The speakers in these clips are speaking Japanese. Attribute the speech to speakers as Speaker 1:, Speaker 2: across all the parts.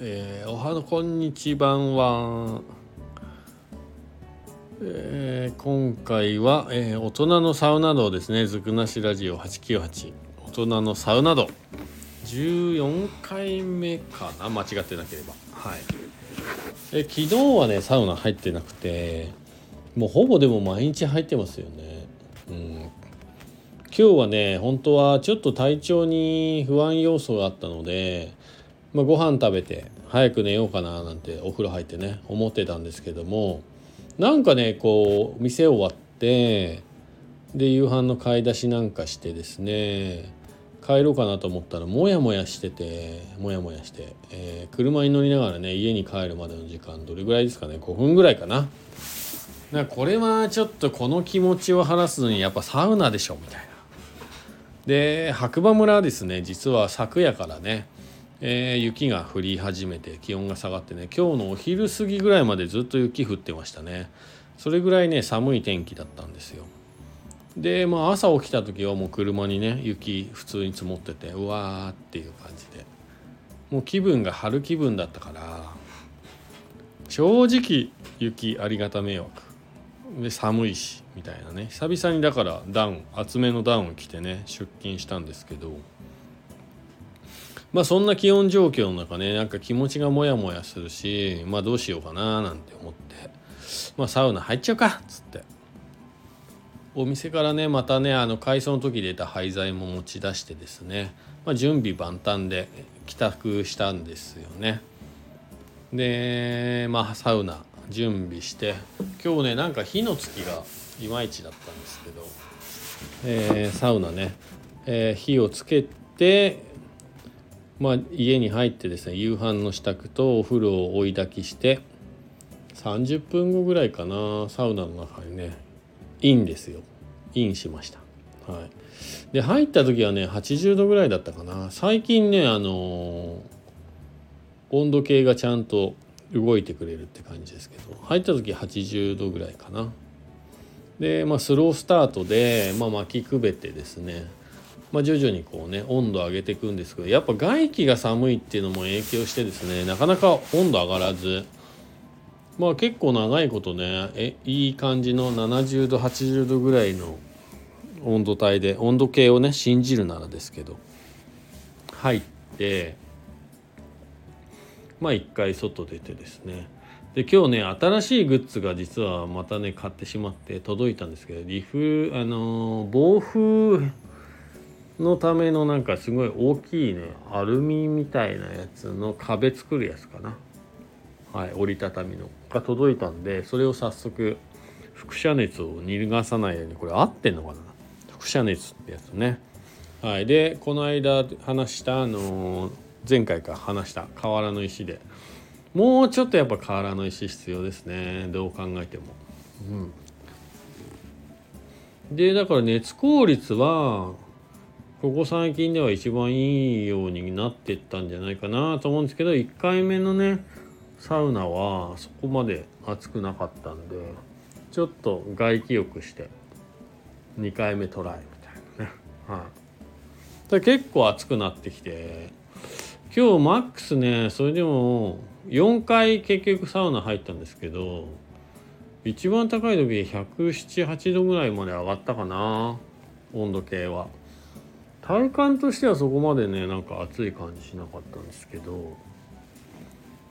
Speaker 1: えー、おはのこんにちはは、えー、今回は、えー、大人のサウナ道ですね。ずくなしラジオ898大人のサウナ道。14回目かな？間違ってなければ。はい。え昨日はねサウナ入ってなくてもうほぼでも毎日入ってますよね。今日はね本当はちょっと体調に不安要素があったのでまあ、ご飯食べて早く寝ようかななんてお風呂入ってね思ってたんですけどもなんかねこう店終わってで夕飯の買い出しなんかしてですね帰ろうかなと思ったらモヤモヤしててモヤモヤして、えー、車に乗りながらね家に帰るまでの時間どれぐらいですかね5分ぐらいかな。かこれはちょっとこの気持ちを晴らすのにやっぱサウナでしょみたいな。で白馬村はですね実は昨夜からねえー、雪が降り始めて気温が下がってね今日のお昼過ぎぐらいまでずっと雪降ってましたね。それぐらいね寒い天気だったんですよ。でまあ朝起きた時はもう車にね雪普通に積もっててうわーっていう感じで。もう気分が春気分だったから正直雪ありがた迷惑。で寒いしみたいなね。久々にだからダウン厚めのダウンを着てね出勤したんですけど。まあそんな気温状況の中ねなんか気持ちがモヤモヤするしまあどうしようかななんて思って。まあサウナ入っちゃうかっつって。お店からねまたねあの改装の時出た廃材も持ち出してですね、まあ、準備万端で帰宅したんですよね。でまあサウナ準備して今日ねなんか火のつきがいまいちだったんですけど、えー、サウナね、えー、火をつけてまあ、家に入ってですね夕飯の支度とお風呂を追い焚きして30分後ぐらいかなサウナの中にねインですよ。インしました。はい。で入った時はね80度ぐらいだったかな。最近ねあのー、温度計がちゃんと動いてくれるって感じですけど入った時80度ぐらいかな。でまあスロースタートで、まあ、巻きくべてですねまあ、徐々にこうね温度上げていくんですけどやっぱ外気が寒いっていうのも影響してですねなかなか温度上がらずまあ結構長いことねえいい感じの70度80度ぐらいの温度帯で温度計をね信じるならですけど入ってまあ一回外出てですね。で今日ね新しいグッズが実はまたね買ってしまって届いたんですけどリフあの防風のためのなんかすごい大きいねアルミみたいなやつの壁作るやつかな。はい折りたたみのが届いたんでそれを早速輻射熱を逃がさないようにこれ合ってんのかな？輻射熱ってやつね。はいでこの間話したあのー、前回か話した瓦の石で。もうちょっとやっぱ瓦の石必要ですね。どう考えても。うん。でだから熱効率はここ最近では一番いいようになってったんじゃないかなと思うんですけど1回目のねサウナはそこまで暑くなかったんでちょっと外気浴して2回目トライみたいなね。はい。結構暑くなってきて今日マックスねそれでも4回結局サウナ入ったんですけど一番高い時1078度ぐらいまで上がったかな温度計は。体感としてはそこまでねなんか暑い感じしなかったんですけど。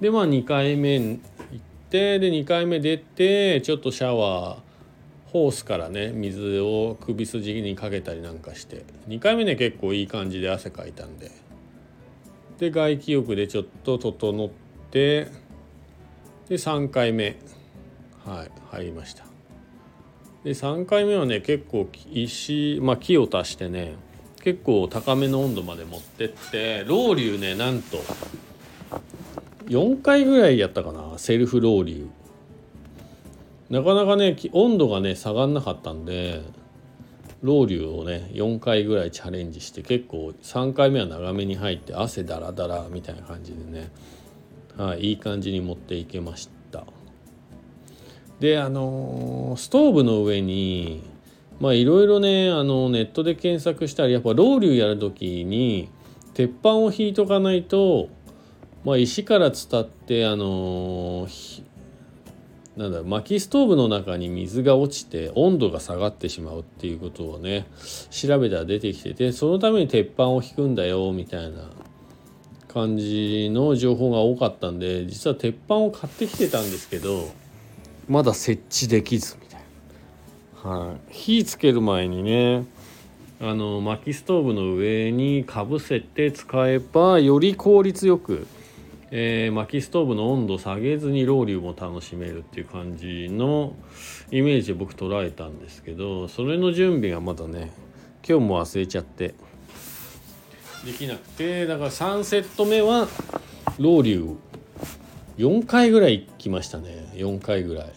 Speaker 1: でまあ2回目行ってで2回目出てちょっとシャワーホースからね水を首筋にかけたりなんかして。2回目ね結構いい感じで汗かいたんで。で外気浴でちょっと整ってで3回目。はい入りました。で3回目はね結構石まあ木を足してね結構高めの温度まで持ってってロウリュねなんと4回ぐらいやったかなセルフロウリュなかなかね温度がね下がんなかったんでロウリュをね4回ぐらいチャレンジして結構3回目は長めに入って汗だらだらみたいな感じでね、はい、いい感じに持っていけました。であのー、ストーブの上にまあいろいろねあのネットで検索したりやっぱロウリュやる時に鉄板を引いとかないと、まあ、石から伝ってあのなんだ薪ストーブの中に水が落ちて温度が下がってしまうっていうことをね調べたら出てきててそのために鉄板を引くんだよみたいな感じの情報が多かったんで実は鉄板を買ってきてたんですけどまだ設置できずみたいな、はい、火つける前にねあの薪ストーブの上にかぶせて使えばより効率よく、えー、薪ストーブの温度下げずにロウリュも楽しめるっていう感じのイメージで僕捉えたんですけどそれの準備がまだね今日も忘れちゃってできなくてだから3セット目はロウリュ4回ぐらい行きましたね。4回ぐらい。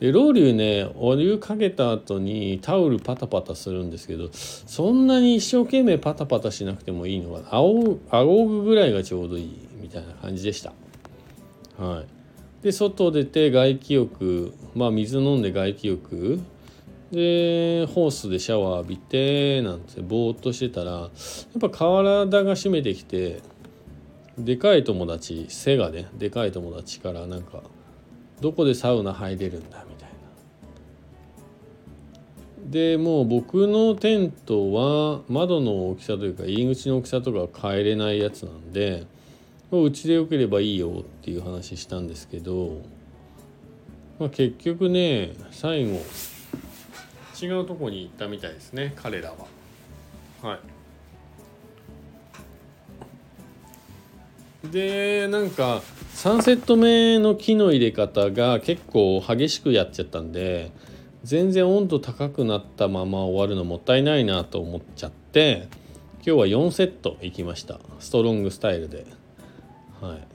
Speaker 1: でロウリュねお湯かけた後にタオルパタパタするんですけどそんなに一生懸命パタパタしなくてもいいのがあおぐぐらいがちょうどいい。たいな感じでした。はい。で外出て外気浴まあ水飲んで外気浴。でホースでシャワー浴びてなんてぼーっとしてたらやっぱ体が締めてきてでかい友達背がねでかい友達からなんかどこでサウナ入れるんだみたいな。でもう僕のテントは窓の大きさというか入り口の大きさとか変えれないやつなんでうちでよければいいよっていう話したんですけど、まあ、結局ね最後違うとこに行ったみたいですね彼らは。はい。でなんか3セット目の木の入れ方が結構激しくやっちゃったんで全然温度高くなったまま終わるのもったいないなと思っちゃって今日は4セット行きました。ストロングスタイルで。はい。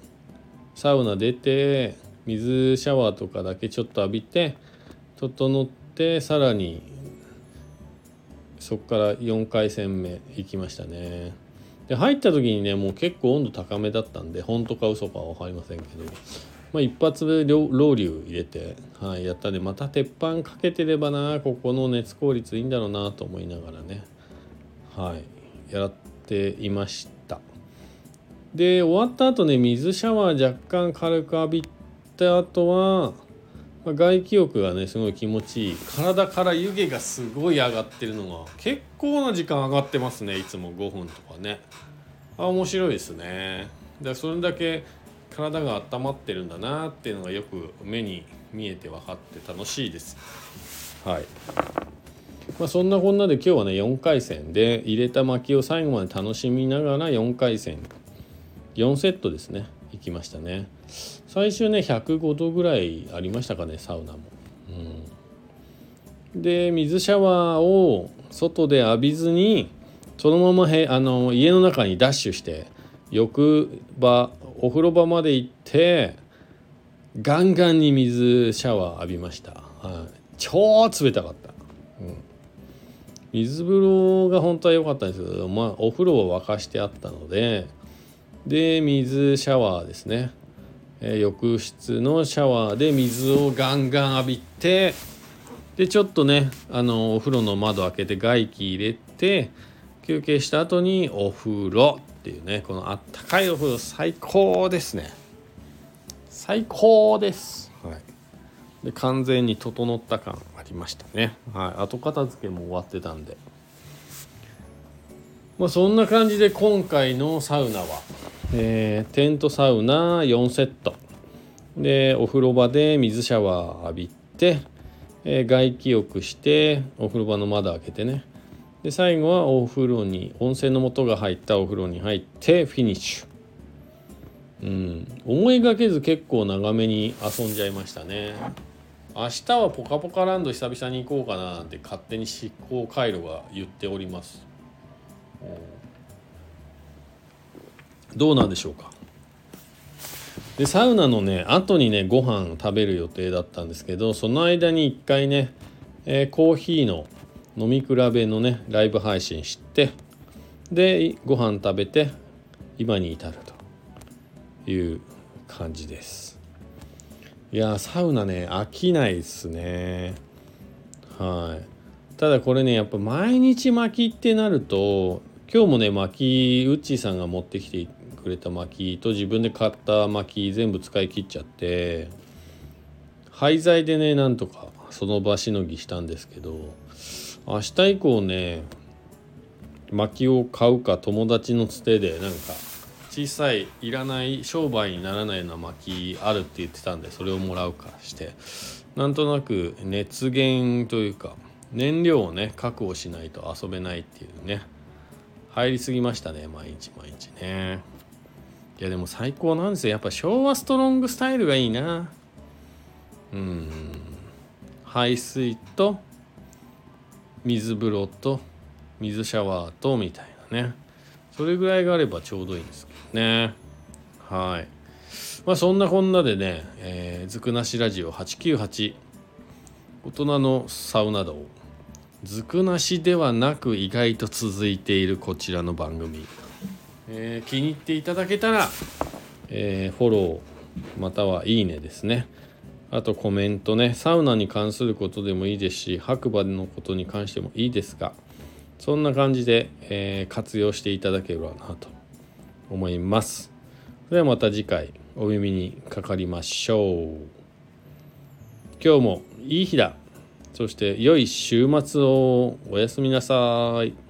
Speaker 1: サウナ出て水シャワーとかだけちょっと浴びて整ってさらにそこから4回戦目行きましたね。で入った時にねもう結構温度高めだったんで本当か嘘かは分かりませんけど、まあ、一発でロウリュ入れて、はい、やったんでまた鉄板かけてればなここの熱効率いいんだろうなと思いながらねはいやっていましたで終わった後ね水シャワー若干軽く浴びた後はまあ、外気浴がねすごい気持ちいい。体から湯気がすごい上がってるのが結構な時間上がってますねいつも。5分とかね。あ面白いですね。でそれだけ体が温まってるんだなっていうのがよく目に見えて分かって楽しいです。はい。まあ、そんなこんなで今日はね4回戦で入れた薪を最後まで楽しみながら4回戦4セットですね。行きましたね。最終ね105度ぐらいありましたかねサウナも、うん、で水シャワーを外で浴びずにそのままへあの家の中にダッシュして浴場お風呂場まで行ってガンガンに水シャワー浴びました、はい、超冷たかった、うん、水風呂が本当は良かったんですけど、まあ、お風呂は沸かしてあったのでで水シャワーですね、えー、浴室のシャワーで水をガンガン浴びてでちょっとねあのお風呂の窓開けて外気入れて休憩した後にお風呂っていうねこのあったかいお風呂最高ですね。最高です、はい、で完全に整った感ありましたね、はい、後片付けも終わってたんでまあそんな感じで今回のサウナはえー、テントサウナ4セット。でお風呂場で水シャワー浴びて、えー、外気浴してお風呂場の窓開けてね。で最後はお風呂に温泉の素が入ったお風呂に入ってフィニッシュ。うん。思いがけず結構長めに遊んじゃいましたね。明日はポカポカランド久々に行こうかななんて勝手に執行回路が言っております、どうなんでしょうか。でサウナのね後にねご飯食べる予定だったんですけどその間に一回ね、えー、コーヒーの飲み比べのねライブ配信してでご飯食べて今に至るという感じです。いやサウナね飽きないっすね。はい。ただこれねやっぱ毎日薪ってなると今日もね薪ウッチーさんが持ってきてくれた薪と自分で買った薪全部使い切っちゃって廃材でねなんとかその場しのぎしたんですけど明日以降ね薪を買うか友達のつてでなんか小さいいらない商売にならないような薪あるって言ってたんでそれをもらうかしてなんとなく熱源というか燃料をね確保しないと遊べないっていうね。入りすぎましたね毎日毎日ね。いやでも最高なんですよ。やっぱ昭和ストロングスタイルがいいな。うん。排水と水風呂と水シャワーとみたいなね。それぐらいがあればちょうどいいんですけどね。はい。まあそんなこんなでね、えー、ずくなしラジオ898大人のサウナ道。ずくなしではなく意外と続いているこちらの番組、えー、気に入っていただけたら、えー、フォローまたはいいねですね。あとコメントね。サウナに関することでもいいですし白馬のことに関してもいいですがそんな感じで、えー、活用していただければなと思います。それではまた次回お耳にかかりましょう。今日もいい日だ。そして良い週末をおやすみなさい。